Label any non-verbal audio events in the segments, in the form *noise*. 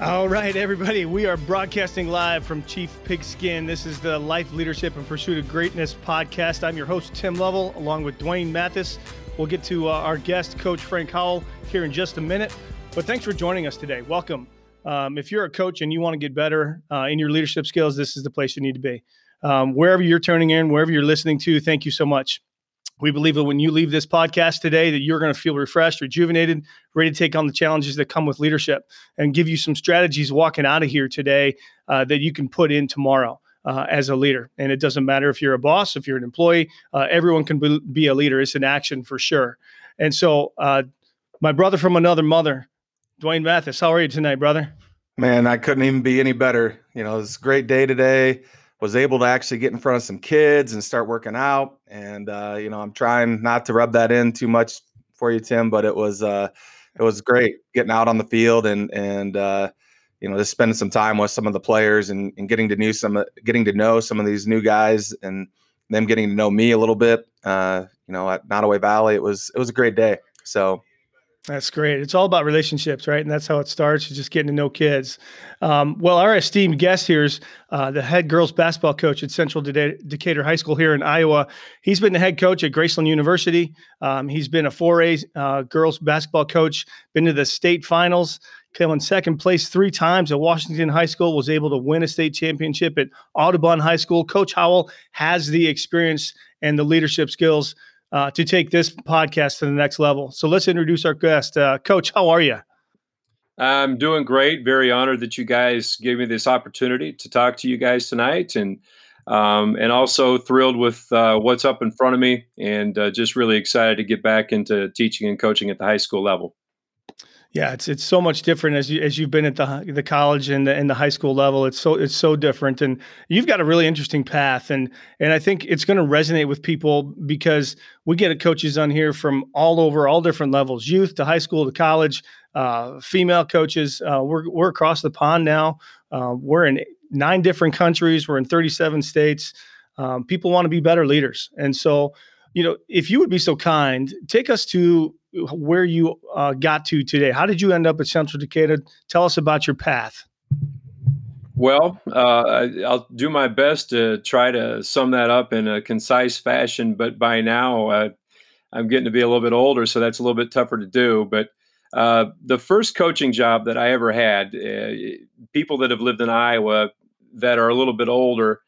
All right, everybody, we are broadcasting live from Chief Pigskin. This is the Life Leadership and Pursuit of Greatness podcast. I'm your host, Tim Lovell, along with Dwayne Mathis. We'll get to uh, our guest, Coach Frank Howell, here in just a minute. But thanks for joining us today. Welcome. Um, if you're a coach and you want to get better uh, in your leadership skills, this is the place you need to be. Um, wherever you're turning in, wherever you're listening to, thank you so much. We believe that when you leave this podcast today, that you're going to feel refreshed, rejuvenated, ready to take on the challenges that come with leadership, and give you some strategies walking out of here today uh, that you can put in tomorrow. Uh, as a leader. And it doesn't matter if you're a boss, if you're an employee, uh, everyone can be, be, a leader. It's an action for sure. And so, uh, my brother from another mother, Dwayne Mathis, how are you tonight, brother? Man, I couldn't even be any better. You know, it's a great day today was able to actually get in front of some kids and start working out. And uh, you know, I'm trying not to rub that in too much for you, Tim, but it was uh, it was great getting out on the field and and uh, you know just spending some time with some of the players and, and getting to know some getting to know some of these new guys and them getting to know me a little bit. Uh, you know, at Nodaway Valley, it was it was a great day. So that's great. It's all about relationships, right? And that's how it starts, just getting to know kids. Um, well, our esteemed guest here is uh, the head girls basketball coach at Central Decatur High School here in Iowa. He's been the head coach at Graceland University. Um, he's been a 4A uh, girls basketball coach, been to the state finals, came in second place three times at Washington High School, was able to win a state championship at Audubon High School. Coach Howell has the experience and the leadership skills – uh, to take this podcast to the next level. So let's introduce our guest. Uh, Coach, how are you? I'm doing great. Very honored that you guys gave me this opportunity to talk to you guys tonight, and um, and also thrilled with uh, what's up in front of me, and uh, just really excited to get back into teaching and coaching at the high school level. Yeah, it's it's so much different as you as you've been at the the college and the and the high school level. It's so it's so different, and you've got a really interesting path, and and I think it's going to resonate with people because we get coaches on here from all over, all different levels, youth to high school to college, uh, female coaches. Uh, we're we're across the pond now. Uh, we're in nine different countries. We're in thirty seven states. Um, people want to be better leaders, and so you know, if you would be so kind, take us to where you uh, got to today. How did you end up at Central Decatur? Tell us about your path. Well, uh, I'll do my best to try to sum that up in a concise fashion. But by now, uh, I'm getting to be a little bit older, so that's a little bit tougher to do. But uh, the first coaching job that I ever had, uh, people that have lived in Iowa that are a little bit older,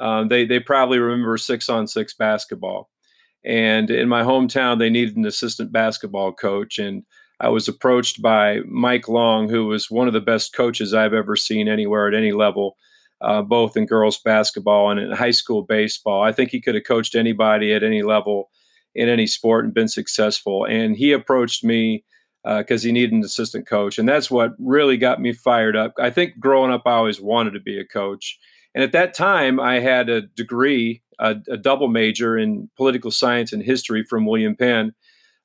um, they they probably remember six on six basketball. And in my hometown, they needed an assistant basketball coach. And I was approached by Mike Long, who was one of the best coaches I've ever seen anywhere at any level, uh, both in girls basketball and in high school baseball. I think he could have coached anybody at any level in any sport and been successful. And he approached me because uh, he needed an assistant coach. And that's what really got me fired up. I think growing up, I always wanted to be a coach. And at that time, I had a degree a, a double major in political science and history from William Penn,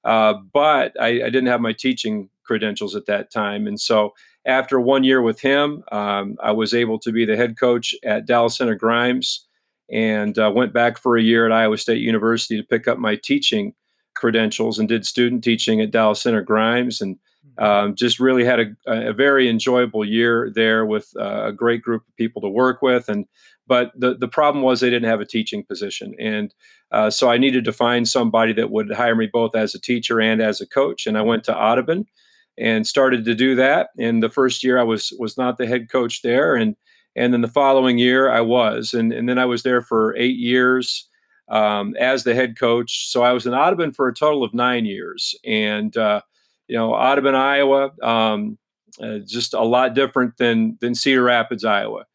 uh, but I, I, didn't have my teaching credentials at that time. And so after one year with him, um, I was able to be the head coach at Dallas Center Grimes and uh, went back for a year at Iowa State University to pick up my teaching credentials and did student teaching at Dallas Center Grimes and. Um, just really had a, a, very enjoyable year there with uh, a great group of people to work with and but the, the problem was they didn't have a teaching position. And uh, so I needed to find somebody that would hire me both as a teacher and as a coach. And I went to Audubon and started to do that. And the first year I was was not the head coach there. And and then the following year I was. And, and then I was there for eight years um, as the head coach. So I was in Audubon for a total of nine years. And, uh, you know, Audubon, Iowa, um, uh, just a lot different than, than Cedar Rapids, Iowa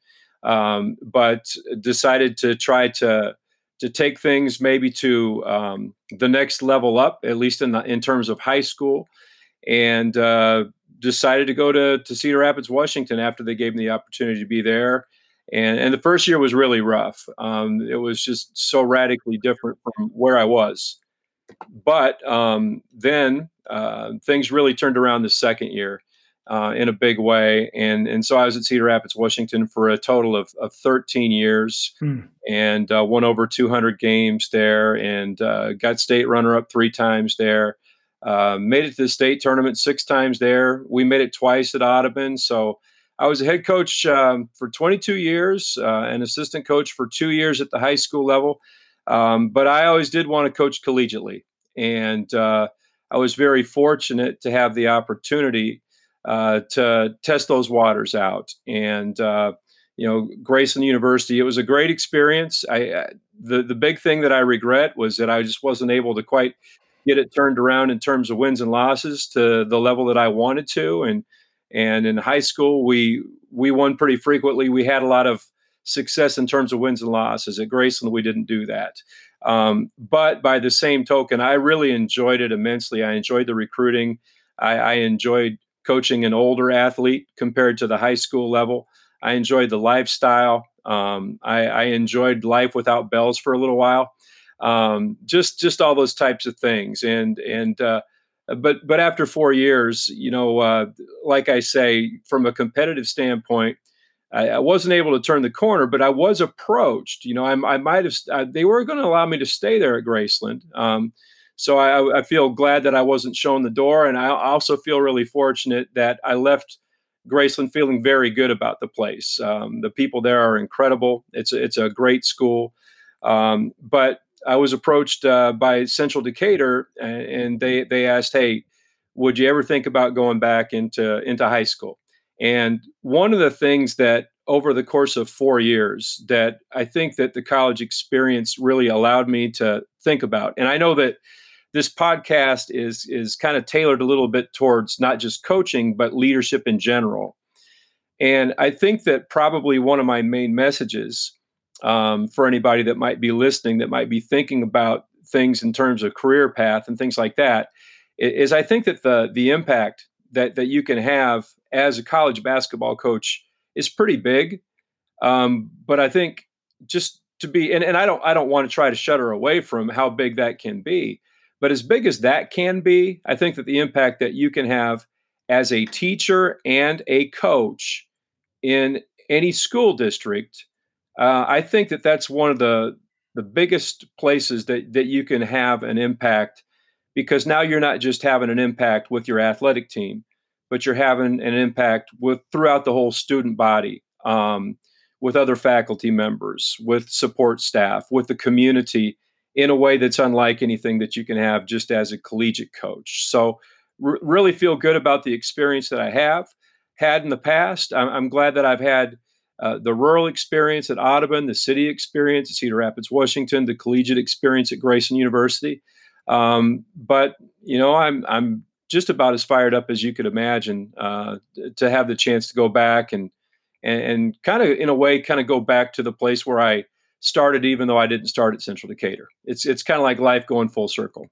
um, but decided to try to to take things maybe to um, the next level up, at least in the, in terms of high school, and uh, decided to go to to Cedar Rapids, Washington, after they gave me the opportunity to be there. And, and the first year was really rough. Um, it was just so radically different from where I was. But um, then uh, things really turned around the second year uh, in a big way. And and so I was at Cedar Rapids, Washington, for a total of, of 13 years, hmm. and uh, won over 200 games there, and uh, got state runner up three times there. Uh, made it to the state tournament six times there. We made it twice at Audubon, so I was a head coach um, for 22 years, uh, an assistant coach for two years at the high school level. Um, but I always did want to coach collegiately. And uh, I was very fortunate to have the opportunity uh, to test those waters out. And, uh, you know, Graceland University, it was a great experience. I, the, the big thing that I regret was that I just wasn't able to quite get it turned around in terms of wins and losses to the level that I wanted to. And, and in high school, we we won pretty frequently. We had a lot of success in terms of wins and losses. At Graceland, we didn't do that. Um, but by the same token, I really enjoyed it immensely. I enjoyed the recruiting. I, I enjoyed coaching an older athlete compared to the high school level. I enjoyed the lifestyle. Um, I, I, enjoyed life without bells for a little while. Um, just just all those types of things. And and uh, but but after four years, you know, uh, like I say, from a competitive standpoint, I, I, wasn't able to turn the corner, but I was approached. You know, I, I might have. They were going to allow me to stay there at Graceland. Um, so I, feel glad that I wasn't shown the door, and I also feel really fortunate that I left Graceland feeling very good about the place. Um, the people there are incredible. It's a, it's a great school, um, but I was approached uh, by Central Decatur, and they they asked, "Hey, would you ever think about going back into into high school?" And one of the things that over the course of four years that I think that the college experience really allowed me to think about, and I know that this podcast is is kind of tailored a little bit towards not just coaching but leadership in general. And I think that probably one of my main messages um, for anybody that might be listening, that might be thinking about things in terms of career path and things like that, is I think that the the impact that that you can have as a college basketball coach is pretty big. Um, but I think just to be and, and I don't I don't want to try to shudder away from how big that can be. But as big as that can be, I think that the impact that you can have as a teacher and a coach in any school district uh, I think that that's one of the the biggest places that that you can have an impact because now you're not just having an impact with your athletic team, but you're having an impact with throughout the whole student body, um, with other faculty members, with support staff, with the community in a way that's unlike anything that you can have just as a collegiate coach. So, r- really feel good about the experience that I have had in the past. I'm, I'm glad that I've had uh, the rural experience at Audubon, the city experience at Cedar Rapids, Washington, the collegiate experience at Graceland University. Um, but you know, I'm I'm just about as fired up as you could imagine uh, to have the chance to go back and and, and kind of in a way kind of go back to the place where I started, even though I didn't start at Central Decatur. It's it's kind of like life going full circle.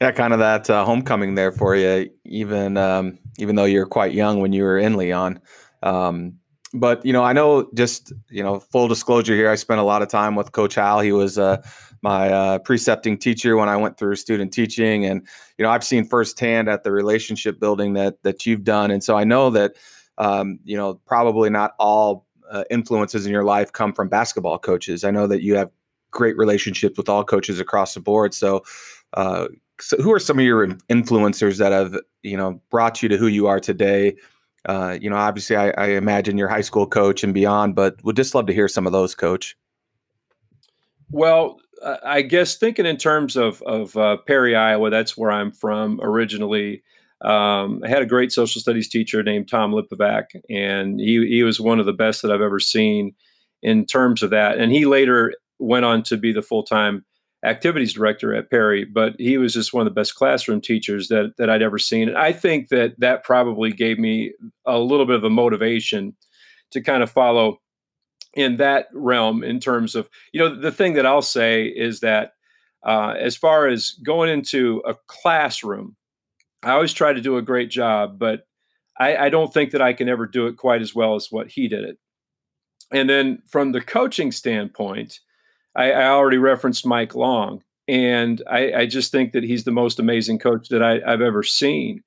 Yeah, kind of that uh, homecoming there for you, even um, even though you're quite young when you were in Leon. Um, but you know, I know just you know, full disclosure here, I spent a lot of time with Coach Howell. He was uh, my uh, precepting teacher when I went through student teaching, and you know, I've seen firsthand at the relationship building that that you've done, and so I know that um, you know probably not all uh, influences in your life come from basketball coaches. I know that you have great relationships with all coaches across the board. So, uh, so who are some of your influencers that have you know brought you to who you are today? uh, you know, obviously, I, I, imagine your high school coach and beyond, but would just love to hear some of those, Coach. Well, I guess thinking in terms of of uh, Perry, Iowa, that's where I'm from originally. Um, I had a great social studies teacher named Tom Lipovac, and he he was one of the best that I've ever seen in terms of that. And he later went on to be the full time activities director at Perry, but he was just one of the best classroom teachers that that I'd ever seen. And I think that that probably gave me a little bit of a motivation to kind of follow in that realm in terms of you know the thing that I'll say is that uh, as far as going into a classroom, I always try to do a great job, but I, I don't think that I can ever do it quite as well as what he did it. And then from the coaching standpoint, I, I already referenced Mike Long, and I, I, just think that he's the most amazing coach that I, i've ever seen.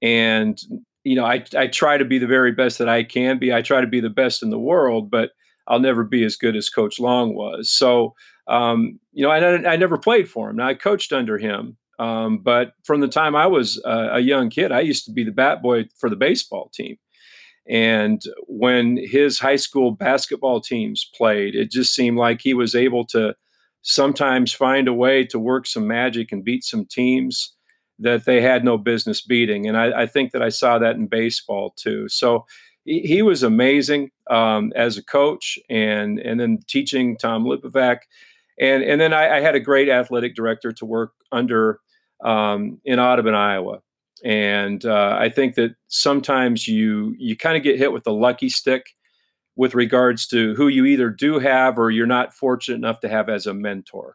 And you know, I, I try to be the very best that I can be. I try to be the best in the world, but I'll never be as good as Coach Long was. So, um, you know, I, I never played for him. Now I coached under him, um, but from the time I was a young kid, I used to be the bat boy for the baseball team. And when his high school basketball teams played, it just seemed like he was able to sometimes find a way to work some magic and beat some teams that they had no business beating. And I, I think that I saw that in baseball too. So he, he was amazing um, as a coach and and then teaching Tom Lipovac. And, and then I, I had a great athletic director to work under um, in Audubon, Iowa. And uh, I think that sometimes you you kind of get hit with the lucky stick with regards to who you either do have or you're not fortunate enough to have as a mentor.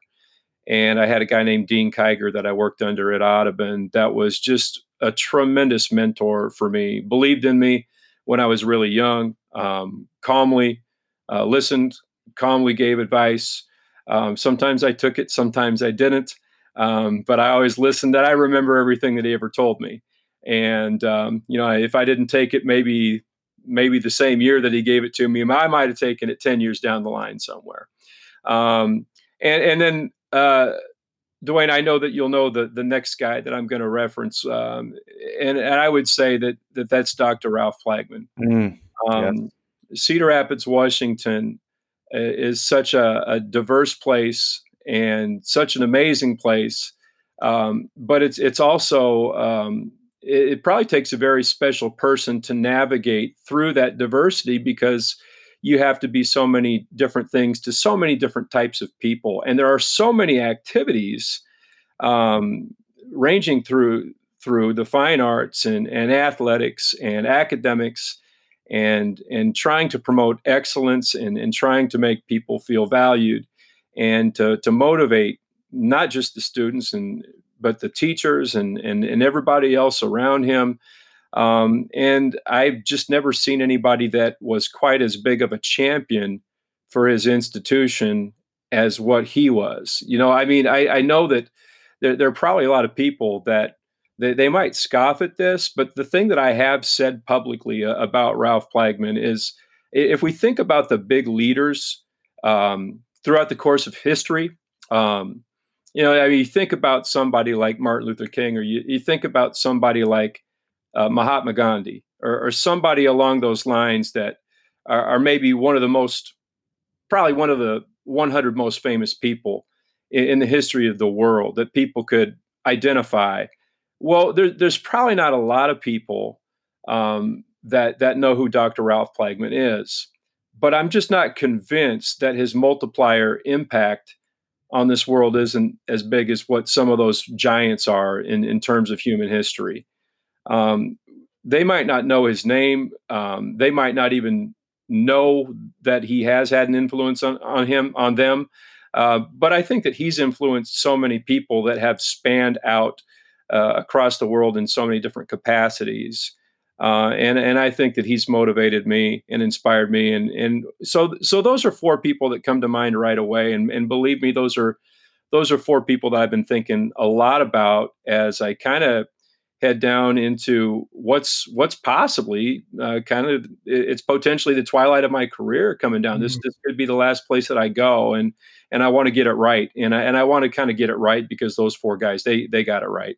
And I had a guy named Dean Kiger that I worked under at Audubon that was just a tremendous mentor for me, believed in me when I was really young, um, calmly uh, listened, calmly gave advice. Um, sometimes I took it, sometimes I didn't. Um, but I always listened. That I remember everything that he ever told me. And um, you know, if I didn't take it, maybe maybe the same year that he gave it to me, I might have taken it ten years down the line somewhere. Um, and and then uh, Dwayne, I know that you'll know the the next guy that I'm going to reference, um, and and I would say that that that's Dr. Ralph Plagman. Mm, um, Cedar Rapids, Washington, is such a, a, diverse place and such an amazing place, um, but it's it's also um, it, it probably takes a very special person to navigate through that diversity because you have to be so many different things to so many different types of people and there are so many activities um, ranging through through the fine arts and, and athletics and academics and and trying to promote excellence and, and trying to make people feel valued and to, to motivate not just the students and but the teachers and and, and everybody else around him um, and I've just never seen anybody that was quite as big of a champion for his institution as what he was. You know, I mean, I, I know that there, there, are probably a lot of people that they, they might scoff at this, but the thing that I have said publicly uh, about Ralph Plagman is if we think about the big leaders um, throughout the course of history, um, you know, I mean, you think about somebody like Martin Luther King, or you, you think about somebody like uh, Mahatma Gandhi or, or, somebody along those lines that are, are, maybe one of the most, probably one of the 100 most famous people in, in the history of the world that people could identify. Well, there, there's probably not a lot of people um, that that know who Dr. Ralph Plagman is, but I'm just not convinced that his multiplier impact on this world isn't as big as what some of those giants are in, in terms of human history. Um, they might not know his name. Um, they might not even know that he has had an influence on, on him, on them. Uh, but I think that he's influenced so many people that have spanned out uh, across the world in so many different capacities. Uh, and and I think that he's motivated me and inspired me, and and so so those are four people that come to mind right away, and and believe me, those are those are four people that I've been thinking a lot about as I kind of head down into what's what's possibly uh, kind of it's potentially the twilight of my career coming down. Mm-hmm. This this could be the last place that I go, and and I want to get it right, and I, and I want to kind of get it right because those four guys they they got it right.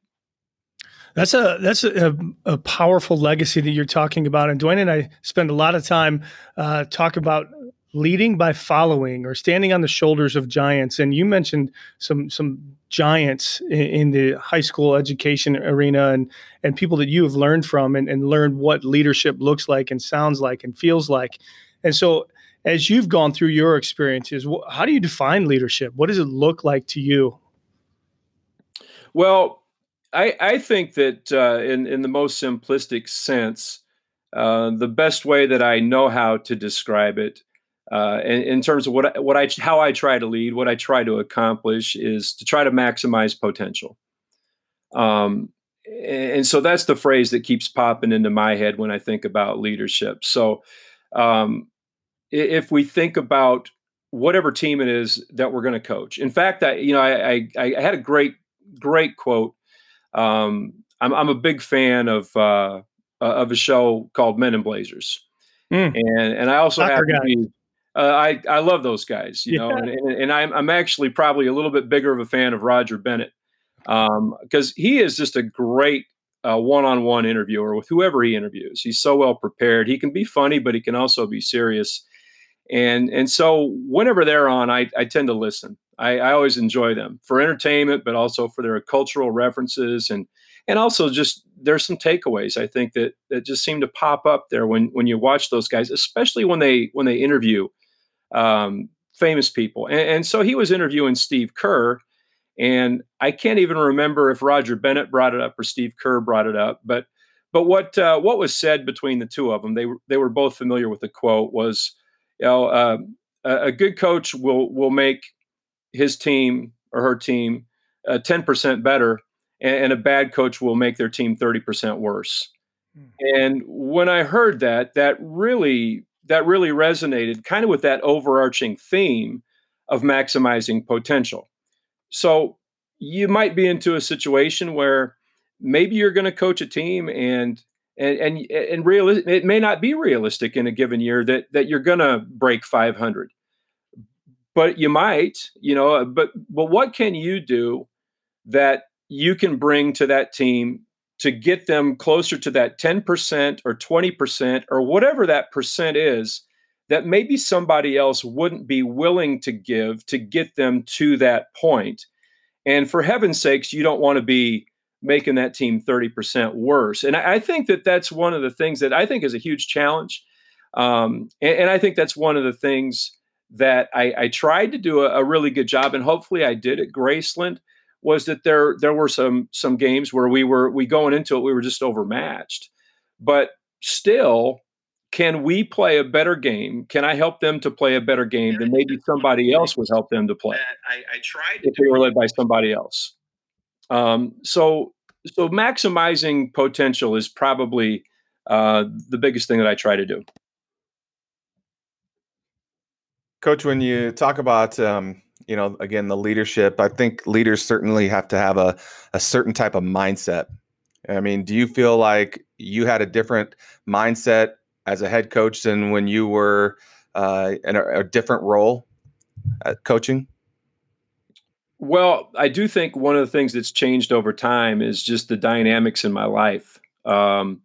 That's a that's a, a, powerful legacy that you're talking about, and Dwayne and I spend a lot of time uh, talk about leading by following or standing on the shoulders of giants. And you mentioned some some giants in, in, the high school education arena and and people that you have learned from and, and learned what leadership looks like and sounds like and feels like. And so as you've gone through your experiences, how do you define leadership? What does it look like to you? Well, I, I think that uh, in, in the most simplistic sense, uh, the best way that I know how to describe it uh, in, in, terms of what what I how I try to lead, what I try to accomplish is to try to maximize potential. Um, and so that's the phrase that keeps popping into my head when I think about leadership. So um, if we think about whatever team it is that we're going to coach, in fact, I you know I, I, I had a great great quote. Um, I'm I'm a big fan of uh, of a show called Men in Blazers. Mm. And and I also Soccer have to be uh, I I love those guys, you yeah. know, and, and, I'm I'm actually probably a little bit bigger of a fan of Roger Bennett because um, he is just a great a one-on-one interviewer with whoever he interviews. He's so well prepared. He can be funny, but he can also be serious. And and so whenever they're on, I, I tend to listen. I, I always enjoy them for entertainment, but also for their cultural references and and also just there's some takeaways I think that that just seem to pop up there when when you watch those guys, especially when they when they interview um, famous people. And, and so he was interviewing Steve Kerr, and I can't even remember if Roger Bennett brought it up or Steve Kerr brought it up, but but what uh, what was said between the two of them, they they were both familiar with the quote was, you know, uh, a good coach will will make his team or her team uh, ten percent better and, a bad coach will make their team 30% worse. Hmm. And when I heard that, that really that really resonated kind of with that overarching theme of maximizing potential. So you might be into a situation where maybe you're going to coach a team and and and and real it may not be realistic in a given year that that you're going to break 500 but you might you know but but what can you do that you can bring to that team to get them closer to that 10% or 20% or whatever that percent is that maybe somebody else wouldn't be willing to give to get them to that point. And for heaven's sakes, you don't want to be making that team 30% worse. And I think that that's one of the things that I think is a huge challenge. Um, and, and, I think that's one of the things that I, I tried to do a, a, really good job, and hopefully I did at Graceland was that there there were some some games where we were we going into it we were just overmatched. But still can we play a better game? Can i help them to play a better game than maybe somebody else would help them to play? i, I tried if they were led by somebody else. Um, so so maximizing potential is probably uh, the biggest thing that i try to do coach when you talk about um, you know, again, the leadership. I think leaders certainly have to have a, a certain type of mindset. I mean, do you feel like you had a different mindset as a head coach than when you were uh, in a, a different role at coaching? Well, I do think one of the things that's changed over time is just the dynamics in my life. Um,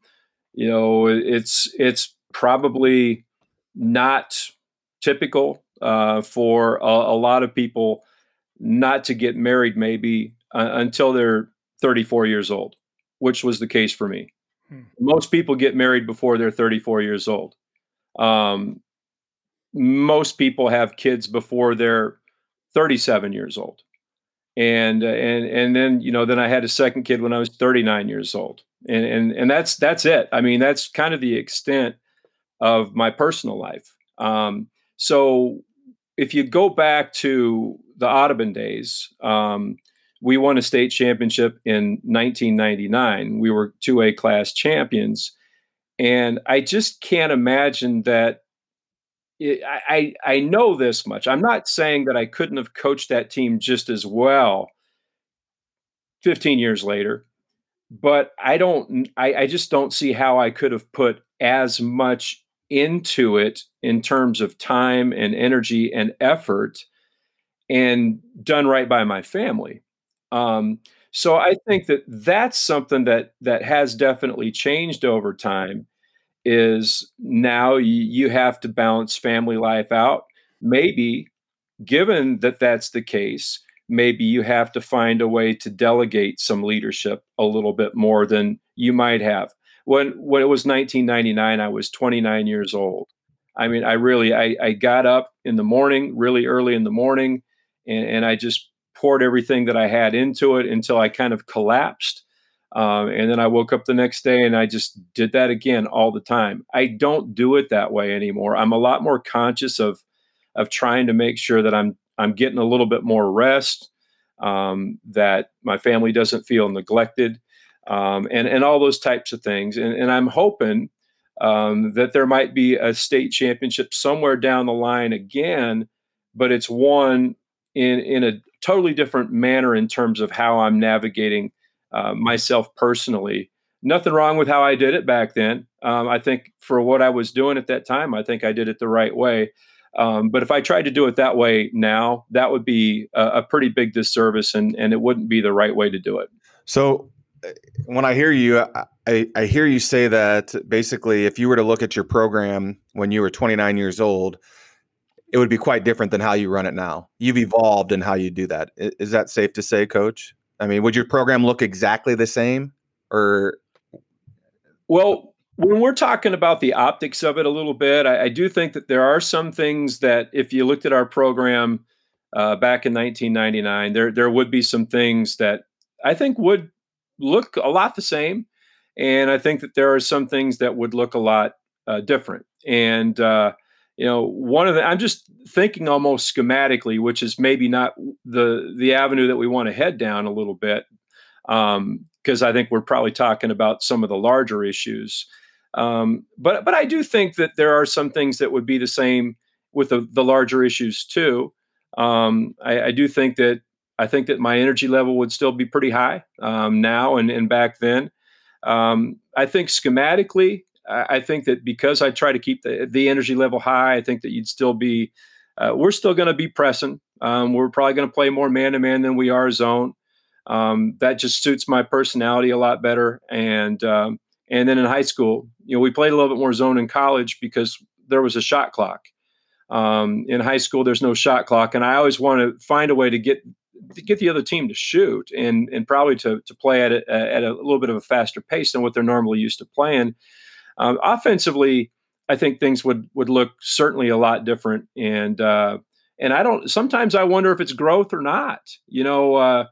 you know, it's it's probably not typical uh, for a, a, lot of people not to get married maybe uh, until they're 34 years old, which was the case for me. Hmm. Most people get married before they're 34 years old. Um, most people have kids before they're 37 years old. And and and then you know then I had a second kid when I was 39 years old. And and and that's that's it. I mean that's kind of the extent of my personal life. Um, so if you go back to the Audubon days, um, we won a state championship in 1999. We were 2A class champions. And I just can't imagine that. It, I, I know this much. I'm not saying that I couldn't have coached that team just as well 15 years later, but I don't, I, I just don't see how I could have put as much into it in terms of time and energy and effort and done right by my family. Um, so I think that that's something that that has definitely changed over time. Is now you, you have to balance family life out. Maybe, given that that's the case, maybe you have to find a way to delegate some leadership a little bit more than you might have when when it was 1999 i was 29 years old. I mean i really i, I got up in the morning really early in the morning and, and i just poured everything that i had into it until i kind of collapsed um, and then i woke up the next day and i just did that again all the time. I don't do it that way anymore. I'm a lot more conscious of of trying to make sure that i'm i'm getting a little bit more rest um, that my family doesn't feel neglected um, and and all those types of things. And, and I'm hoping um, that there might be a state championship somewhere down the line again, but it's one in in a totally different manner in terms of how I'm navigating uh, myself personally. Nothing wrong with how I did it back then. Um, I think for what I was doing at that time, I think I did it the right way. Um, but if I tried to do it that way now, that would be a, a pretty big disservice, and and it wouldn't be the right way to do it. So when I hear you, I, I hear you say that basically, if you were to look at your program when you were 29 years old, it would be quite different than how you run it now. You've evolved in how you do that. Is that safe to say, Coach? I mean, would your program look exactly the same, or? Well, when we're talking about the optics of it a little bit, I, I do think that there are some things that, if you looked at our program uh, back in 1999, there there would be some things that I think would look a lot the same, and I think that there are some things that would look a lot uh, different. And uh, you know, one of the I'm just thinking almost schematically, which is maybe not the the avenue that we want to head down a little bit, because um, I think we're probably talking about some of the larger issues. Um, but but I do think that there are some things that would be the same with the, the larger issues too. Um, I, I, do think that I think that my energy level would still be pretty high um, now and, and back then. Um, I think schematically, I, I, think that because I try to keep the, the energy level high, I think that you'd still be, uh, we're still going to be pressing. Um, we're probably going to play more man to man than we are zone. Um, that just suits my personality a lot better. And um, and then in high school, you know, we played a little bit more zone in college because there was a shot clock. Um, in high school, there's no shot clock, and I always want to find a way to get get the other team to shoot and and probably to to play at a, at a little bit of a faster pace than what they're normally used to playing. Um, offensively, I think things would would look certainly a lot different, and uh, and I don't. Sometimes I wonder if it's growth or not. You know, uh,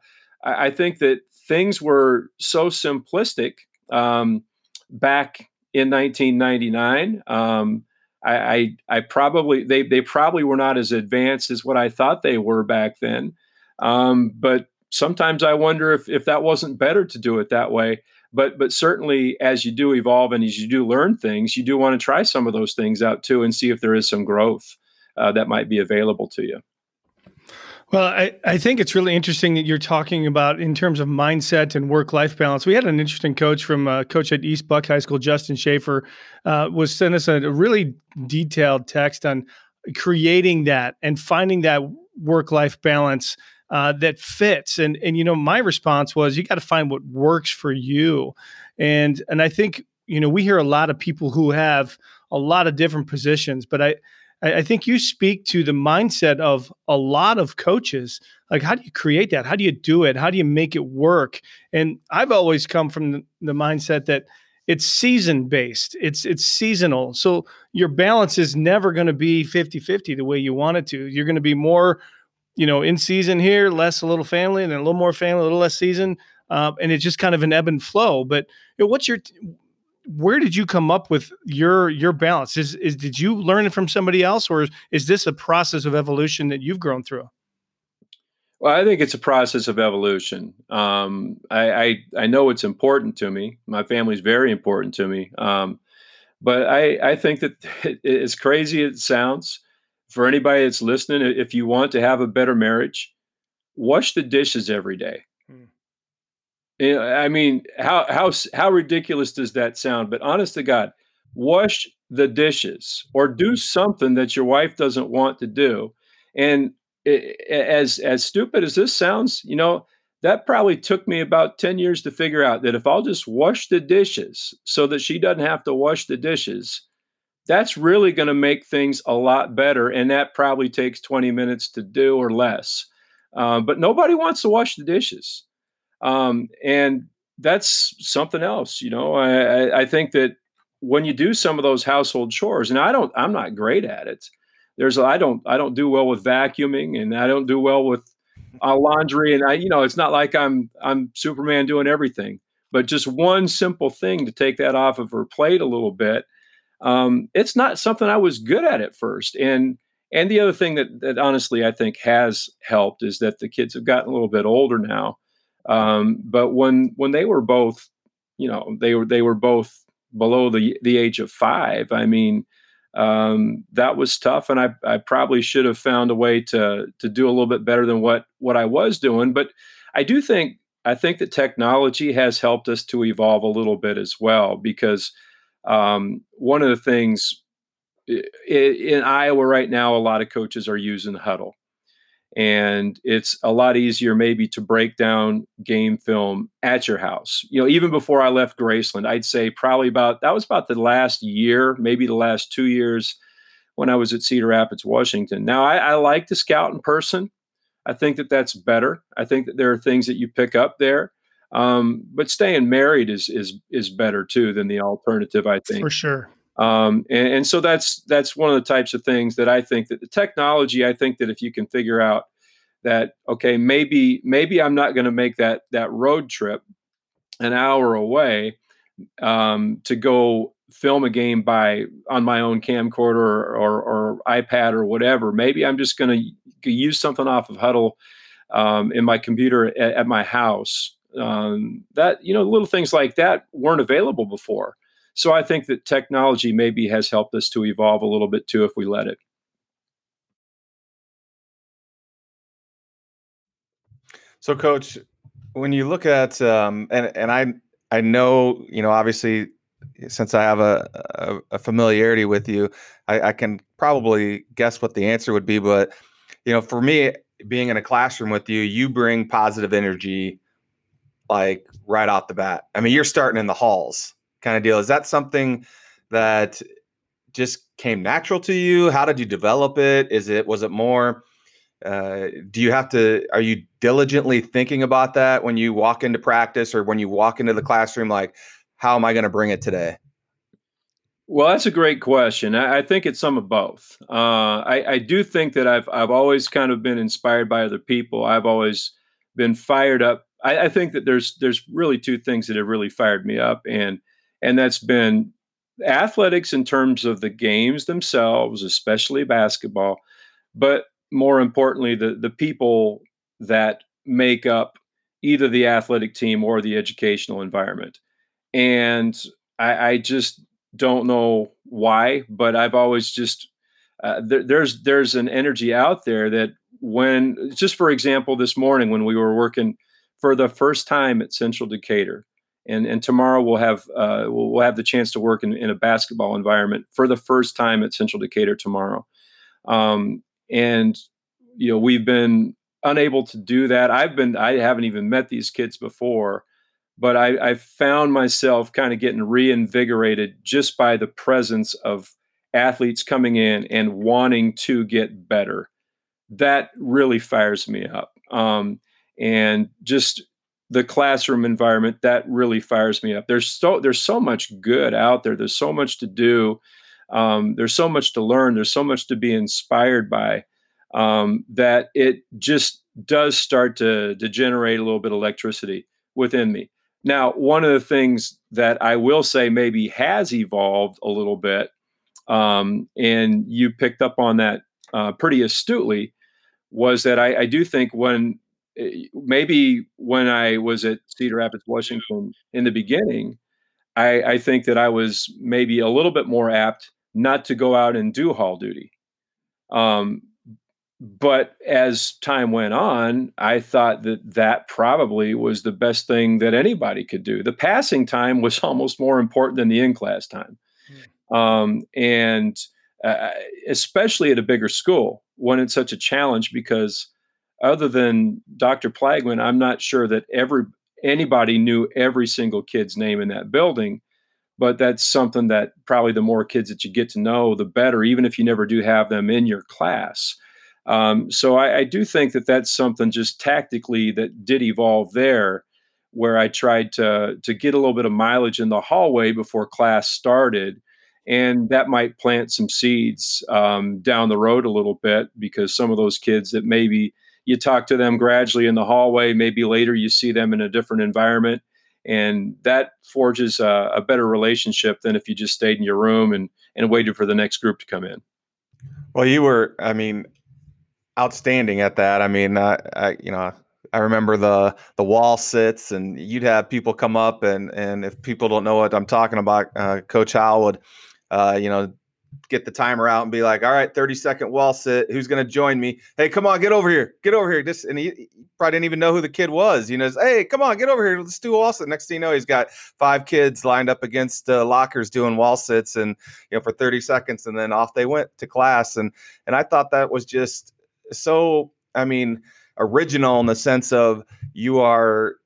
I, I, think that things were so simplistic um, back in 1999. Um, I, I, I probably they they probably were not as advanced as what I thought they were back then. Um, but sometimes I wonder if if that wasn't better to do it that way. But but certainly as you do evolve and as you do learn things, you do want to try some of those things out too and see if there is some growth uh, that might be available to you. Well, I, I think it's really interesting that you're talking about in terms of mindset and work life balance. We had an interesting coach from uh, coach at East Buck High School, Justin Schaefer, uh, was sent us a, really detailed text on creating that and finding that work life balance uh, that fits. And and you know, my response was, you got to find what works for you. And and I think you know we hear a lot of people who have a lot of different positions, but I I, think you speak to the mindset of a lot of coaches. Like, how do you create that? How do you do it? How do you make it work? And I've always come from the, the mindset that it's season based it's it's seasonal so your balance is never going to be 50-50 the way you want it to you're going to be more you know, in season here, less a little family, and then a little more family, a little less season, uh, and it's just kind of an ebb and flow. But you know, what's your where did you come up with your your balance? Is is did you learn it from somebody else, or is this a process of evolution that you've grown through? Well, I think it's a process of evolution. Um, I, I, I know it's important to me. My family's very important to me. Um, but I I think that *laughs* as crazy as it sounds, for anybody that's listening, if you want to have a better marriage, wash the dishes every day. Hmm. I mean, how how how ridiculous does that sound? But honest to God, wash the dishes or do something that your wife doesn't want to do. And it, as as stupid as this sounds, you know, that probably took me about 10 years to figure out that if I'll just wash the dishes so that she doesn't have to wash the dishes, that's really going to make things a lot better. And that probably takes 20 minutes to do or less. Uh, but nobody wants to wash the dishes. Um, and that's something else. You know, I, I think that when you do some of those household chores, and I don't, I'm not great at it. There's, I don't, I don't do well with vacuuming, and I don't do well with uh, laundry, and I, you know, it's not like I'm, I'm Superman doing everything. But just one simple thing to take that off of her plate a little bit, um, it's not something I was good at at first. And and the other thing that that honestly I think has helped is that the kids have gotten a little bit older now. Um, but when when they were both, you know, they were they were both below the the age of five. I mean, um, that was tough, and I I probably should have found a way to to do a little bit better than what what I was doing. But I do think I think that technology has helped us to evolve a little bit as well because um, one of the things in Iowa right now, a lot of coaches are using Hudl. and it's a lot easier maybe to break down game film at your house. You know even before i left graceland i'd say probably about that was about the last year maybe the last two years when i was at cedar rapids washington. Now i, I like to scout in person. I think that that's better. I think that there are things that you pick up there um, but staying married is is is better too than the alternative i think for sure um, and, and, so that's that's one of the types of things that I think that the technology. I think that if you can figure out that okay, maybe maybe I'm not going to make that that road trip an hour away um, to go film a game by on my own camcorder or, or, or iPad or whatever. Maybe I'm just going to use something off of Hudl um, in my computer at, at my house. Um, that you know, little things like that weren't available before. So I think that technology maybe has helped us to evolve a little bit too if we let it. So, Coach, when you look at um, and and I I know you know obviously since I have a, a, a familiarity with you, I, I, can probably guess what the answer would be. But you know, for me, being in a classroom with you, you bring positive energy like right off the bat. I mean, you're starting in the halls kind of deal. Is that something that just came natural to you? How did you develop it? Is it was it more uh, do you have to are you diligently thinking about that when you walk into practice or when you walk into the classroom like how am i going to bring it today well that's a great question i, I think it's some of both uh, I, I, do think that I've, I've always kind of been inspired by other people i've always been fired up I, I think that there's there's really two things that have really fired me up and and that's been athletics in terms of the games themselves, especially basketball, but more importantly, the the people that make up either the athletic team or the educational environment. And I, I just don't know why, but I've always just uh, there, there's there's an energy out there that when just for example, this morning when we were working for the first time at Central Decatur, and and tomorrow we'll have uh, we'll, we'll, have the chance to work in, in a basketball environment for the first time at Central Decatur tomorrow, um, and you know we've been unable to do that. I've been I haven't even met these kids before, but I, I found myself kind of getting reinvigorated just by the presence of athletes coming in and wanting to get better. That really fires me up. Um, and just the classroom environment that really fires me up. There's so there's so much good out there. There's so much to do. Um, there's so much to learn. There's so much to be inspired by um, that it just does start to, to generate a little bit of electricity within me. Now one of the things that i will say maybe has evolved a little bit um, and you picked up on that uh, pretty astutely was that I, I do think when maybe when I was at Cedar Rapids, Washington in the beginning, I, I, think that I was maybe a little bit more apt not to go out and do hall duty. Um, but as time went on, I thought that that probably was the best thing that anybody could do. The passing time was *laughs* almost more important than the in class time. Mm. Um, and uh, especially at a bigger school when it's such a challenge because other than Dr. Plagman, I'm not sure that every anybody knew every single kid's name in that building. But that's something that probably the more kids that you get to know, the better, even if you never do have them in your class. Um, so I, I, do think that that's something just tactically that did evolve there, where I tried to to get a little bit of mileage in the hallway before class started, and that might plant some seeds um, down the road a little bit because some of those kids that maybe you talk to them gradually in the hallway. Maybe later you see them in a different environment. And that forges a, a better relationship than if you just stayed in your room and, and waited for the next group to come in. Well, you were, I mean, outstanding at that. I mean, I, I you know, I remember the the wall sits, and you'd have people come up, and and if people don't know what I'm talking about, uh, Coach Howell would, uh, you know, get the timer out and be like, all right, 30 second wall sit. Who's going to join me? Hey, come on, get over here. Get over here. Just, and he, he, probably didn't even know who the kid was. You know, hey, come on, get over here. Let's do wall sit. Next thing you know, he's got five kids lined up against uh, lockers doing wall sits and, you know, for 30 seconds. And then off they went to class. And, and I thought that was just so I mean, original in the sense of you are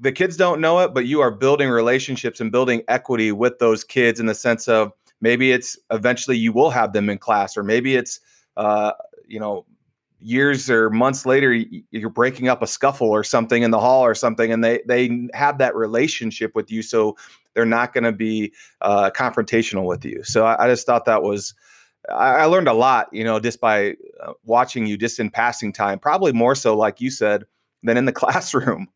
the kids don't know it, but you are building relationships and building equity with those kids in the sense of maybe it's eventually you will have them in class, or maybe it's uh, you know years or months later you're breaking up a scuffle or something in the hall or something and they they have that relationship with you so they're not going to be uh, confrontational with you. So I, I, just thought that was I, learned a lot you know just by uh, watching you just in passing time probably more so like you said than in the *laughs* classroom.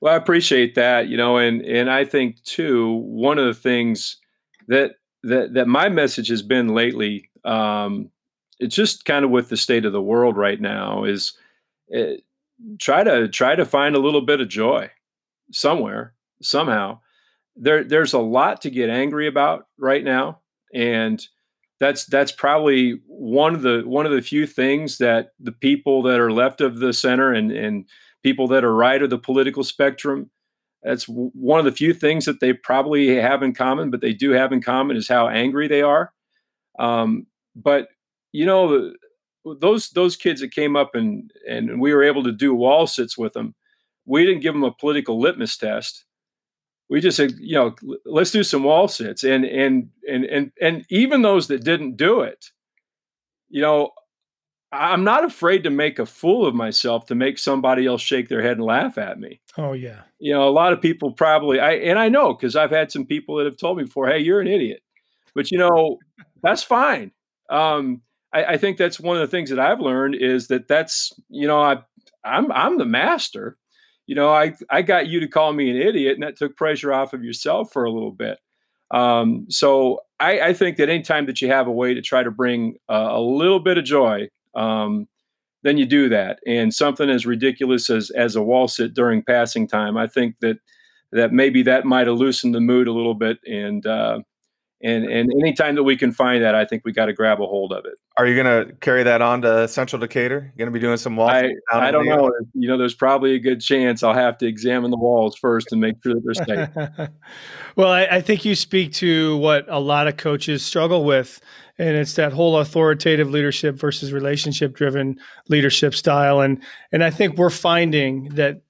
Well i appreciate that you know and and i think too one of the things that that that my message has been lately um, it's just kind of with the state of the world right now is it, eh, try to try to find a little bit of joy somewhere somehow. There there's a lot to get angry about right now and that's that's probably one of the one of the few things that the people that are left of the center and and people that are right of the political spectrum that's one of the few things that they probably have in common but they do have in common is how angry they are um, but you know, those those kids that came up and and we were able to do wall sits with them. We didn't give them a political litmus test. We just said, you know, let's do some wall sits, and and and and and even those that didn't do it, you know, I'm not afraid to make a fool of myself to make somebody else shake their head and laugh at me. Oh yeah. You know, a lot of people probably I and I know because I've had some people that have told me before, "Hey, you're an idiot," but you know, that's fine. Um, I, I think that's one of the things that I've learned is that that's you know I I'm I'm the master. You know, I I got you to call me an idiot, and that took pressure off of yourself for a little bit. Um, so I, I, think that anytime that you have a way to try to bring uh, a little bit of joy, um, then you do that. And something as ridiculous as as a wall sit during passing time, I think that that maybe that might have loosened the mood a little bit, and uh, and and anytime that we can find that, I think we got to grab a hold of it. Are you going to carry that on to Central Decatur? Going to be doing some walls? I, I don't know. You know, there's probably a good chance I'll have to examine the walls first and make sure that they're safe. *laughs* well, I, I think you speak to what a lot of coaches struggle with, and it's that whole authoritative leadership versus relationship driven leadership style. And and I think we're finding that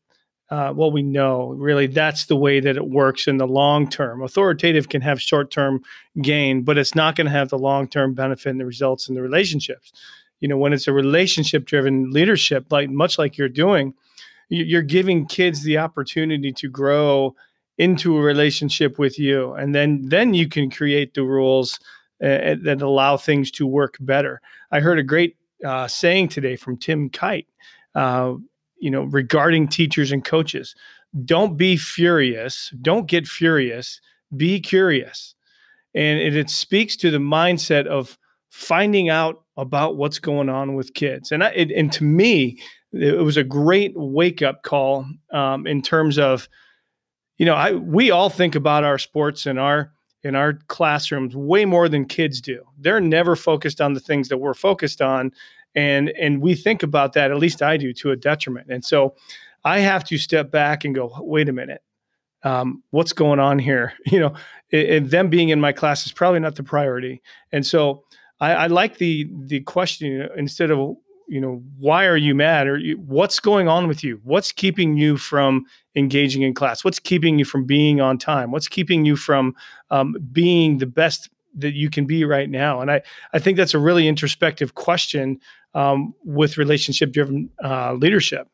uh, well, we know really that's the way that it works in the long term. Authoritative can have short term gain, but it's not going to have the long term benefit and the results in the relationships. You know, when it's a relationship driven leadership, like much like you're doing, you're giving kids the opportunity to grow into a relationship with you, and then then you can create the rules uh, that allow things to work better. I heard a great uh, saying today from Tim Kight. You know, regarding teachers and coaches. Don't be furious. Don't get furious. Be curious. And it, it speaks to the mindset of finding out about what's going on with kids. And I, it, and to me, it was a great wake up call um, in terms of, you know, I we all think about our sports and our in our classrooms way more than kids do. They're never focused on the things that we're focused on, and and we think about that at least i do to a detriment. And so i have to step back and go wait a minute. Um, what's going on here? *laughs* You know and them being in my class is probably not the priority. And so i, I like the the question instead of you know why are you mad? or you, what's going on with you? What's keeping you from engaging in class? What's keeping you from being on time? What's keeping you from um, being the best that you can be right now and i i think that's a really introspective question um, with relationship driven uh, leadership.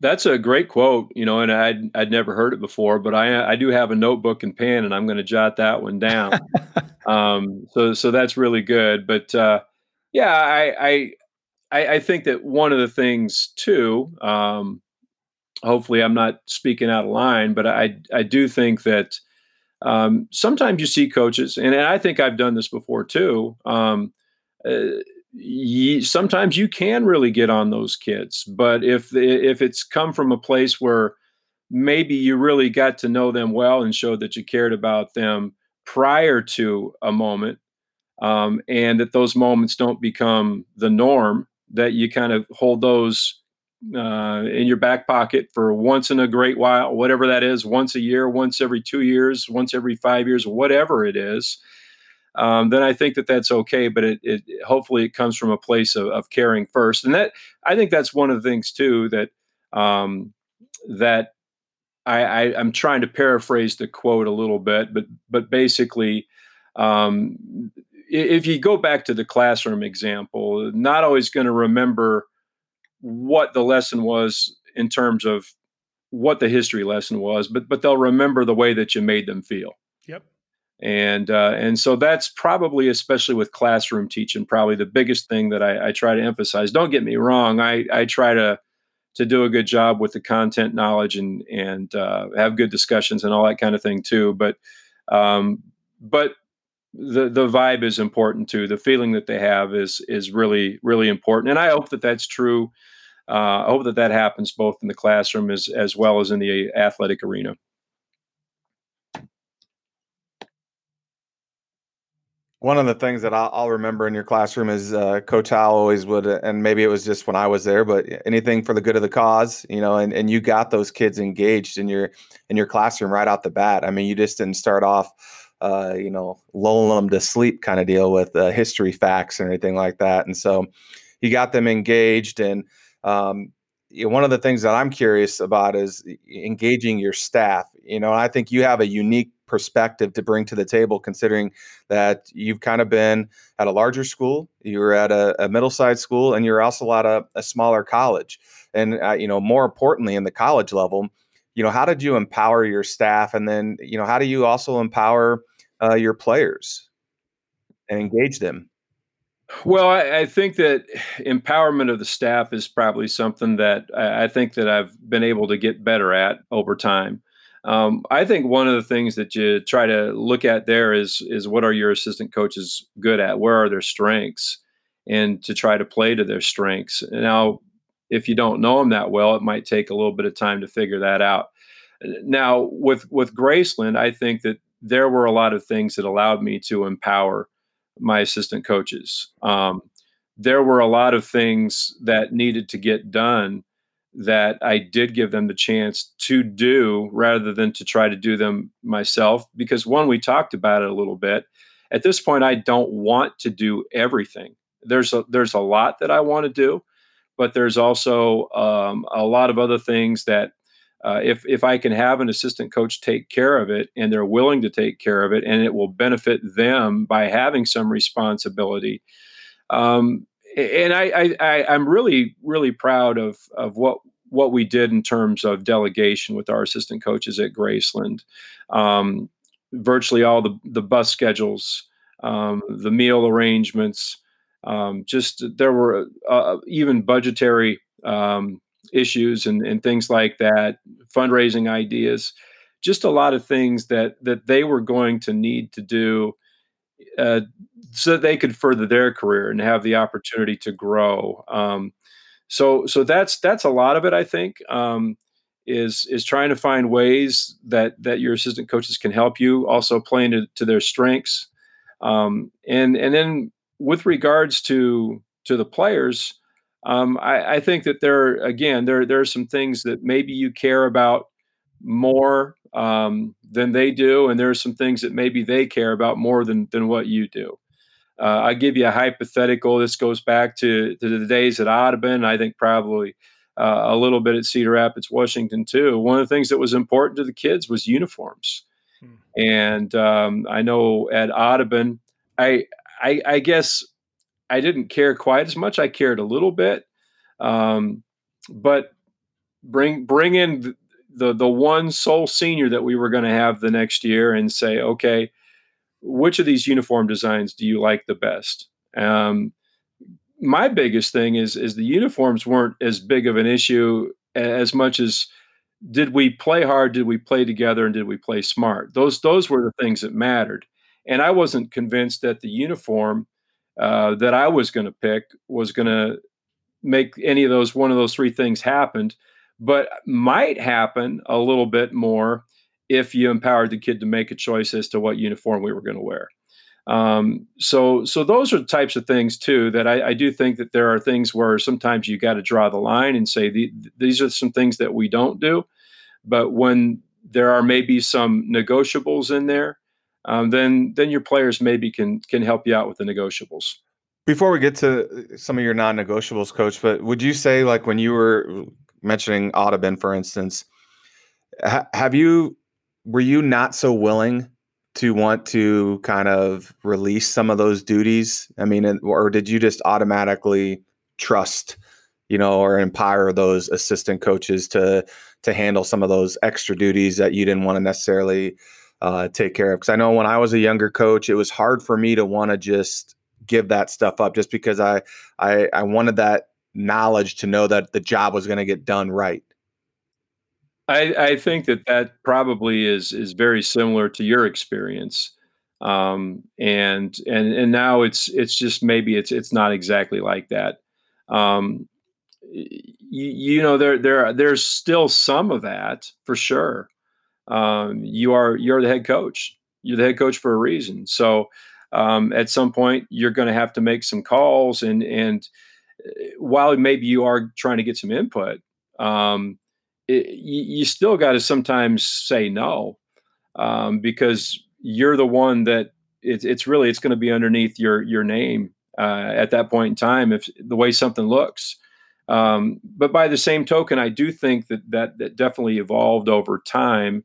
That's a great quote, you know, and I'd I'd never heard it before, but I I do have a notebook and pen, and I'm going to jot that one down. *laughs* um, so so that's really good. But uh, yeah, I, I I think that one of the things too, um, hopefully I'm not speaking out of line, but I I do think that um, sometimes you see coaches, and, I think I've done this before too. Um, uh, you, sometimes you can really get on those kids but if if it's come from a place where maybe you really got to know them well and showed that you cared about them prior to a moment um, and that those moments don't become the norm that you kind of hold those uh, in your back pocket for once in a great while whatever that is once a year once every two years once every five years whatever it is um, then I think that that's okay. But it, it hopefully it comes from a place of, of, caring first, and that I think that's one of the things too that um, that I, I am trying to paraphrase the quote a little bit, but but basically. Um, if you go back to the classroom example, not always going to remember what the lesson was in terms of what the history lesson was, but but they'll remember the way that you made them feel. Yep. And uh, and so that's probably, especially with classroom teaching, probably the biggest thing that I, I try to emphasize. Don't get me wrong, I I try to to do a good job with the content knowledge and and uh, have good discussions and all that kind of thing too. But um, but the the vibe is important too. The feeling that they have is is really really important, and I hope that that's true. Uh, I hope that that happens both in the classroom as as well as in the athletic arena. One of the things that I'll, I'll remember in your classroom is uh, Coach always would, and maybe it was just when I was there, but anything for the good of the cause, you know. And, and you got those kids engaged in your in your classroom right out the bat. I mean, you just didn't start off uh, you know, lulling them to sleep kind of deal with uh, history facts and anything like that. And so you got them engaged. And um, you know, one of the things that I'm curious about is engaging your staff. You know, I think you have a unique perspective to bring to the table, considering that you've kind of been at a larger school, you were at a, a middle-sized school, and you're also at a, a smaller college. And uh, you know, more importantly, in the college level, you know, how did you empower your staff, and then you know, how do you also empower uh, your players and engage them? Well, I, I, think that empowerment of the staff is probably something that I, I think that I've been able to get better at over time. Um, I think one of the things that you try to look at there is is what are your assistant coaches good at? Where are their strengths? And to try to play to their strengths. Now, if you don't know them that well, it might take a little bit of time to figure that out. Now, with with Graceland, I think that there were a lot of things that allowed me to empower my assistant coaches. Um, there were a lot of things that needed to get done that I did give them the chance to do rather than to try to do them myself. Because one, we talked about it a little bit. At this point, I don't want to do everything. There's a there's a lot that I want to do, but there's also um, a lot of other things that uh, if if I can have an assistant coach take care of it and they're willing to take care of it and it will benefit them by having some responsibility. Um, and I, I, am really really proud of of what what we did in terms of delegation with our assistant coaches at Graceland. Um, virtually all the the bus schedules, um, the meal arrangements, um, just there were uh, even budgetary um, issues and, and things like that, fundraising ideas, just a lot of things that that they were going to need to do uh, so they could further their career and have the opportunity to grow. Um, so so that's that's a lot of it. I think um, is is trying to find ways that that your assistant coaches can help you, also playing to, to their strengths, um, and and then with regards to to the players um, I, I, think that there again there there are some things that maybe you care about more um, than they do, and there are some things that maybe they care about more than than what you do. Uh, I give you a hypothetical. This goes back to, to the days at Audubon. I think probably uh, a little bit at Cedar Rapids, Washington too. One of the things that was important to the kids was uniforms, hmm. and um, I know at Audubon, I, I I guess I didn't care quite as much. I cared a little bit, um, but bring bring in the, the one sole senior that we were going to have the next year and say, okay, which of these uniform designs do you like the best? Um, my biggest thing is is the uniforms weren't as big of an issue as much as did we play hard, did we play together, and did we play smart? Those those were the things that mattered. And I wasn't convinced that the uniform uh, that I was going to pick was going to make any of those one of those three things happened, but might happen a little bit more if you empowered the kid to make a choice as to what uniform we were going to wear. Um, so, so those are the types of things too that I, I do think that there are things where sometimes you got to draw the line and say the, these are some things that we don't do. But when there are maybe some negotiables in there, um, then then your players maybe can can help you out with the negotiables. Before we get to some of your non-negotiables, coach, but would you say like when you were mentioning Audubon, for instance, ha- have you were you not so willing to want to kind of release some of those duties? I mean, or did you just automatically trust, you know, or empower those assistant coaches to to handle some of those extra duties that you didn't want to necessarily uh, take care of? Because I know when I was a younger coach, it was hard for me to want to just give that stuff up just because I I I wanted that knowledge to know that the job was going to get done right. I, I think that that probably is is very similar to your experience, um, and and and now it's it's just maybe it's it's not exactly like that. Um, you, you know there there there's still some of that for sure. Um, you are you're the head coach. You're the head coach for a reason. So um, at some point you're going to have to make some calls and and uh, while maybe you are trying to get some input um, it, you, still got to sometimes say no um, because you're the one that it, it's really it's going to be underneath your your name uh, at that point in time if the way something looks um, but by the same token i do think that that, that definitely evolved over time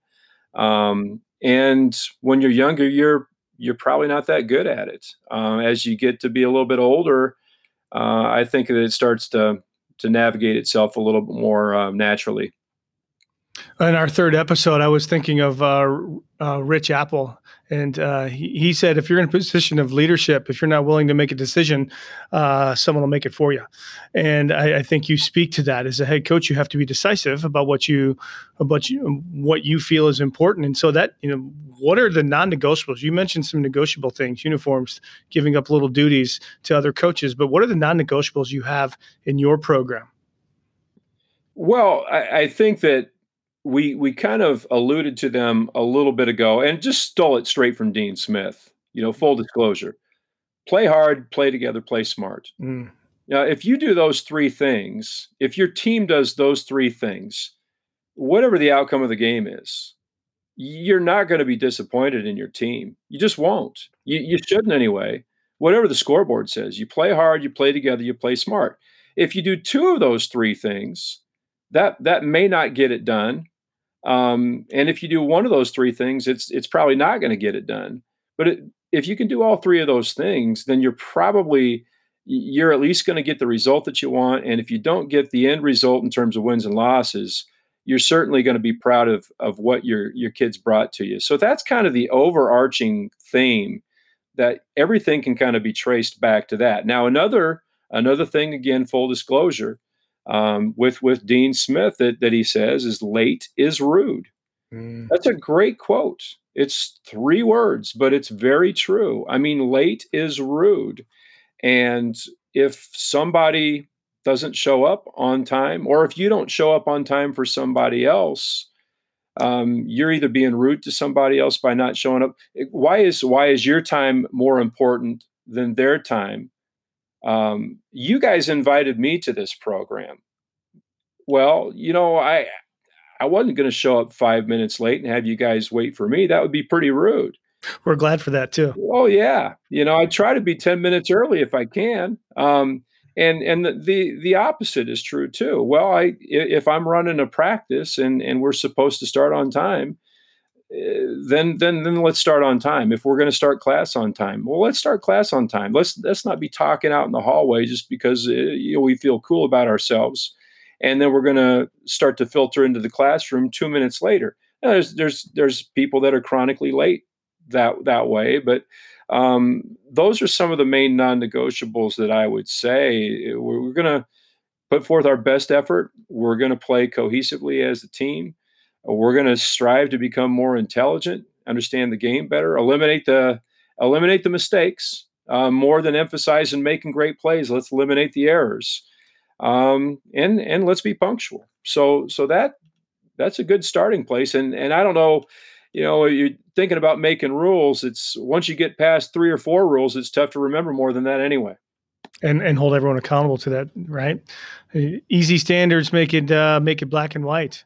um, and when you're younger you're you're probably not that good at it. Uh, as you get to be a little bit older, uh, I think that it starts to to navigate itself a little bit more uh, naturally. In our third episode, I was thinking of uh, uh, Rich Apple, and uh, he, he, said if you're in a position of leadership, if you're not willing to make a decision, uh, someone will make it for you. And I, I, think you speak to that as a head coach. You have to be decisive about what you about you, what you feel is important. And so that you know, what are the non-negotiables? You mentioned some negotiable things, uniforms, giving up little duties to other coaches, but what are the non-negotiables you have in your program? Well, I, I think that we we kind of alluded to them a little bit ago and just stole it straight from Dean Smith. You know, full disclosure. Play hard, play together, play smart. Mm. Now, if you do those three things, if your team does those three things, whatever the outcome of the game is, you're not going to be disappointed in your team. You just won't. You, you shouldn't anyway. Whatever the scoreboard says, you play hard, you play together, you play smart. If you do two of those three things, that that may not get it done. Um, and if you do one of those three things, it's it's probably not going to get it done. But it, if you can do all three of those things, then you're probably you're at least going to get the result that you want. And if you don't get the end result in terms of wins and losses, you're certainly going to be proud of of what your your kids brought to you. So that's kind of the overarching theme that everything can kind of be traced back to that. Now another another thing again, full disclosure um, with with Dean Smith that that he says is late is rude. Mm. That's a great quote. It's three words, but it's very true. I mean, late is rude, and if somebody doesn't show up on time, or if you don't show up on time for somebody else, um, you're either being rude to somebody else by not showing up. Why is why is your time more important than their time? Um, you guys invited me to this program. Well, you know, I I wasn't going to show up five minutes late and have you guys wait for me. That would be pretty rude. We're glad for that too. Oh yeah, you know, I try to be ten minutes early if I can. Um, and and the, the the opposite is true too. Well, I if I'm running a practice and and we're supposed to start on time, then then then let's start on time. If we're going to start class on time, well, let's start class on time. Let's let's not be talking out in the hallway just because uh, you know, we feel cool about ourselves, and then we're going to start to filter into the classroom two minutes later. Now, there's there's there's people that are chronically late that that way, but um, those are some of the main non-negotiables that I would say. We're, we're going to put forth our best effort. We're going to play cohesively as a team we're going to strive to become more intelligent, understand the game better, eliminate the eliminate the mistakes uh, more than emphasize and making great plays. Let's eliminate the errors, um, and and let's be punctual. So so that that's a good starting place. And and I don't know, you know, you're thinking about making rules. It's once you get past three or four rules, it's tough to remember more than that anyway. And and hold everyone accountable to that, right? Easy standards make it uh, make it black and white.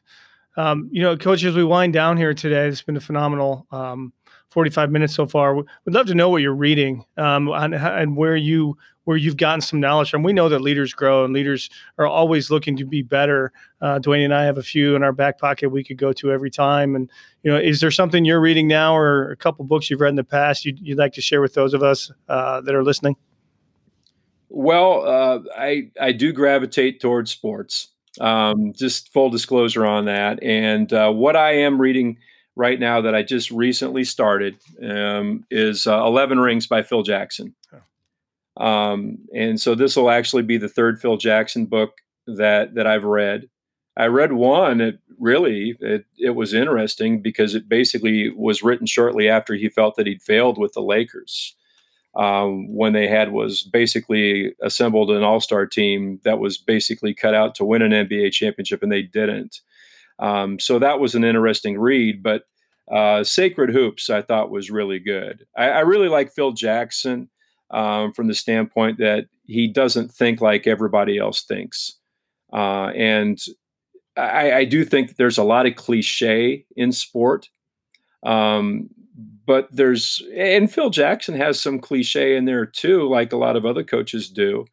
Um, you know, coach, as we wind down here today, it's been a phenomenal, um, 45 minutes so far. We'd love to know what you're reading um, and, and where you where you've gotten some knowledge from. We know that leaders grow and leaders are always looking to be better. Uh, Dwayne and I have a few in our back pocket we could go to every time. And you know, is there something you're reading now, or a couple books you've read in the past you'd, you'd like to share with those of us uh, that are listening? Well, uh, I I do gravitate towards sports. Um, just full disclosure on that. And uh, what I am reading right now that I just recently started um, is uh, Eleven Rings by Phil Jackson. Um, and so this will actually be the third Phil Jackson book that that I've read. I read one. It really it, it was interesting because it basically was written shortly after he felt that he'd failed with the Lakers. Um, when they had was basically assembled an all-star team that was basically cut out to win an NBA championship, and they didn't. Um, so that was an interesting read. But uh, Sacred Hoops, I thought was really good. I, I really like Phil Jackson um, from the standpoint that he doesn't think like everybody else thinks. Uh, and I, I, do think that there's a lot of cliche in sport. Um, but there's, and Phil Jackson has some cliche in there too, like a lot of other coaches do.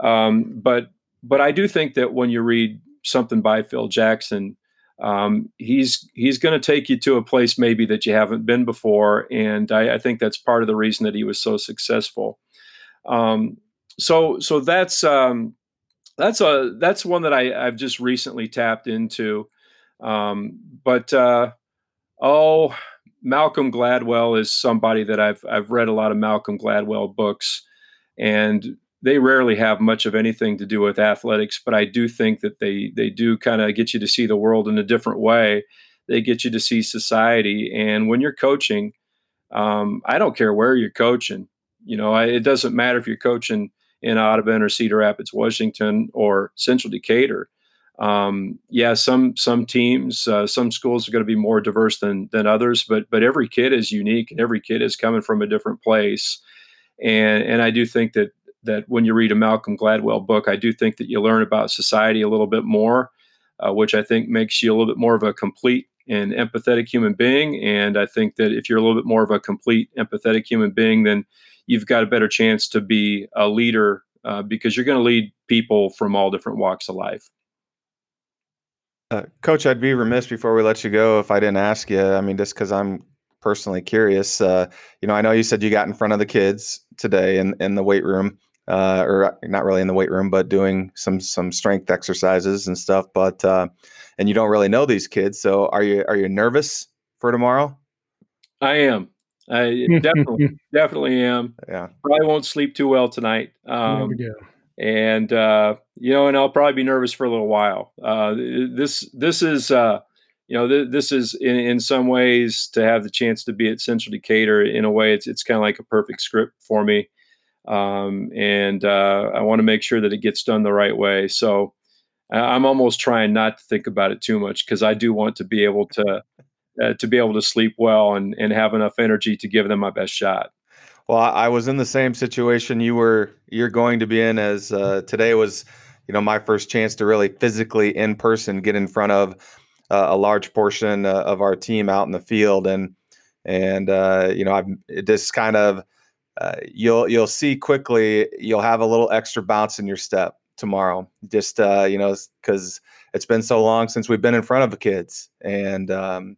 Um, but, but I do think that when you read something by Phil Jackson, um, he's he's going to take you to a place maybe that you haven't been before, and I, I think that's part of the reason that he was so successful. Um, so so that's um, that's a that's one that I, I've just recently tapped into. Um, but uh, oh, Malcolm Gladwell is somebody that I've I've read a lot of Malcolm Gladwell books, and they rarely have much of anything to do with athletics, but I do think that they they do kind of get you to see the world in a different way. They get you to see society, and when you're coaching, um, I don't care where you're coaching. You know, I, it doesn't matter if you're coaching in Audubon or Cedar Rapids, Washington, or Central Decatur. Um, yeah, some some teams, uh, some schools are going to be more diverse than than others, but but every kid is unique, and every kid is coming from a different place. And and I do think that that when you read a Malcolm Gladwell book, I do think that you learn about society a little bit more, uh, which I think makes you a little bit more of a complete and empathetic human being. And I think that if you're a little bit more of a complete empathetic human being, then you've got a better chance to be a leader uh, because you're going to lead people from all different walks of life. Uh, Coach, I'd be remiss before we let you go if I didn't ask you. I mean, just because I'm personally curious, uh, you know, I know you said you got in front of the kids today in, in the weight room uh, or not really in the weight room, but doing some some strength exercises and stuff. But uh, and you don't really know these kids, so are you are you nervous for tomorrow? I am. I *laughs* definitely definitely am. Yeah, probably won't sleep too well tonight. Um, and uh, you know, and I'll probably be nervous for a little while. Uh, this this is. Uh, you know, th- this is in, in some ways to have the chance to be at Central Decatur. In a way, it's it's kind of like a perfect script for me um, and uh, I want to make sure that it gets done the right way. So I'm almost trying not to think about it too much because I do want to be able to uh, to be able to sleep well and and have enough energy to give them my best shot. Well, I was in the same situation you were you're going to be in as uh, today was you know my first chance to really physically in person get in front of uh, a large portion uh, of our team out in the field. And and uh, you know I've just kind of uh, you'll you'll see quickly you'll have a little extra bounce in your step tomorrow. Just uh, you know because it's been so long since we've been in front of the kids. And um,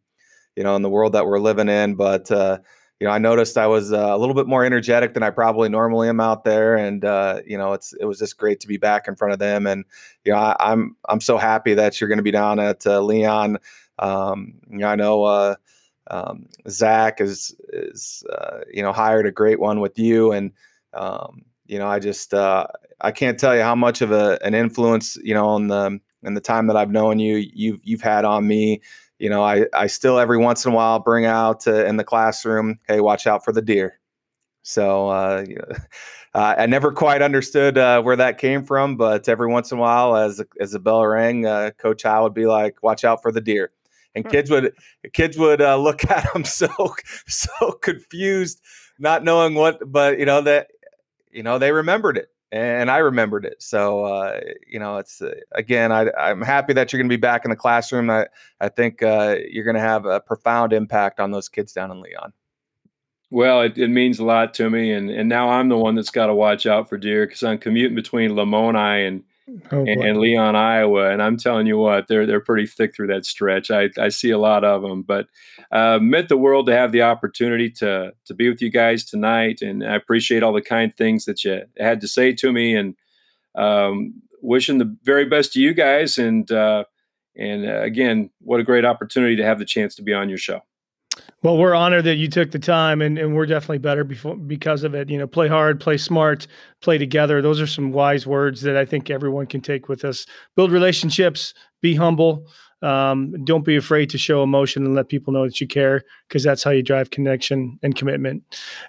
you know in the world that we're living in but uh, you know i noticed i was uh, a little bit more energetic than i probably normally am out there and uh, you know it's it was just great to be back in front of them and you know I, am I'm, I'm so happy that you're going to be down at uh, Leon um, you know i know um, Zach is is uh, you know hired a great one with you, and um, you know I just uh, I can't tell you how much of a, an influence you know on the in the time that I've known you you've you've had on me. You know I I still every once in a while bring out uh, in the classroom, hey, watch out for the deer. So uh, uh, *laughs* I never quite understood uh, where that came from, but every once in a while, as as the bell rang, uh, Coach Howell would be like, "Watch out for the deer." and kids would kids would uh, look *laughs* at them so so confused, not knowing what. But you know that you know they remembered it, and I remembered it. So uh, you know, it's uh, again, I, I'm happy that you're going to be back in the classroom. I I think uh, you're going to have a profound impact on those kids down in Leon. Well, it, it means a lot to me, and and now I'm the one that's got to watch out for deer because I'm commuting between Lamoni and oh, and, and, Leon, Iowa, and I'm telling you what, they're they're pretty thick through that stretch. I, I see a lot of them, but uh, meant the world to have the opportunity to to be with you guys tonight, and I appreciate all the kind things that you had to say to me, and um, wishing the very best to you guys, and uh, and uh, again, what a great opportunity to have the chance to be on your show. Well, we're honored that you took the time, and, and we're definitely better before, because of it. You know, play hard, play smart, play together. Those are some wise words that I think everyone can take with us. Build relationships, be humble. Um, don't be afraid to show emotion and let people know that you care because that's how you drive connection and commitment.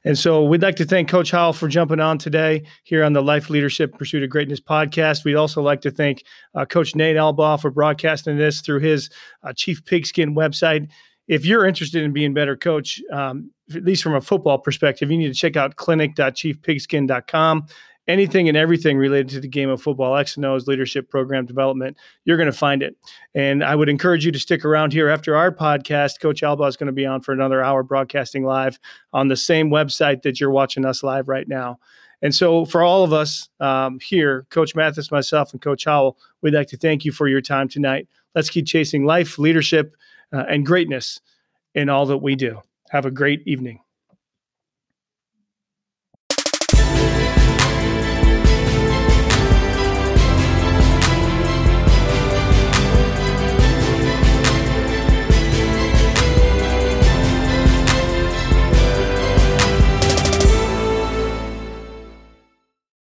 And so we'd like to thank Coach Howell for jumping on today here on the Life Leadership Pursuit of Greatness podcast. We'd also like to thank uh, Coach Nate Albaugh for broadcasting this through his uh, Chief Pigskin website if you're interested in being better coach, um, at least from a football perspective, you need to check out clinic.chiefpigskin.com. Anything and everything related to the game of football, X and O's, leadership program development, you're going to find it. And I would encourage you to stick around here after our podcast. Coach Albaugh is going to be on for another hour broadcasting live on the same website that you're watching us live right now. And so, for all of us um, here, Coach Mathis, myself, and Coach Howell, we'd like to thank you for your time tonight. Let's keep chasing life, leadership, uh, and greatness in all that we do. Have a great evening.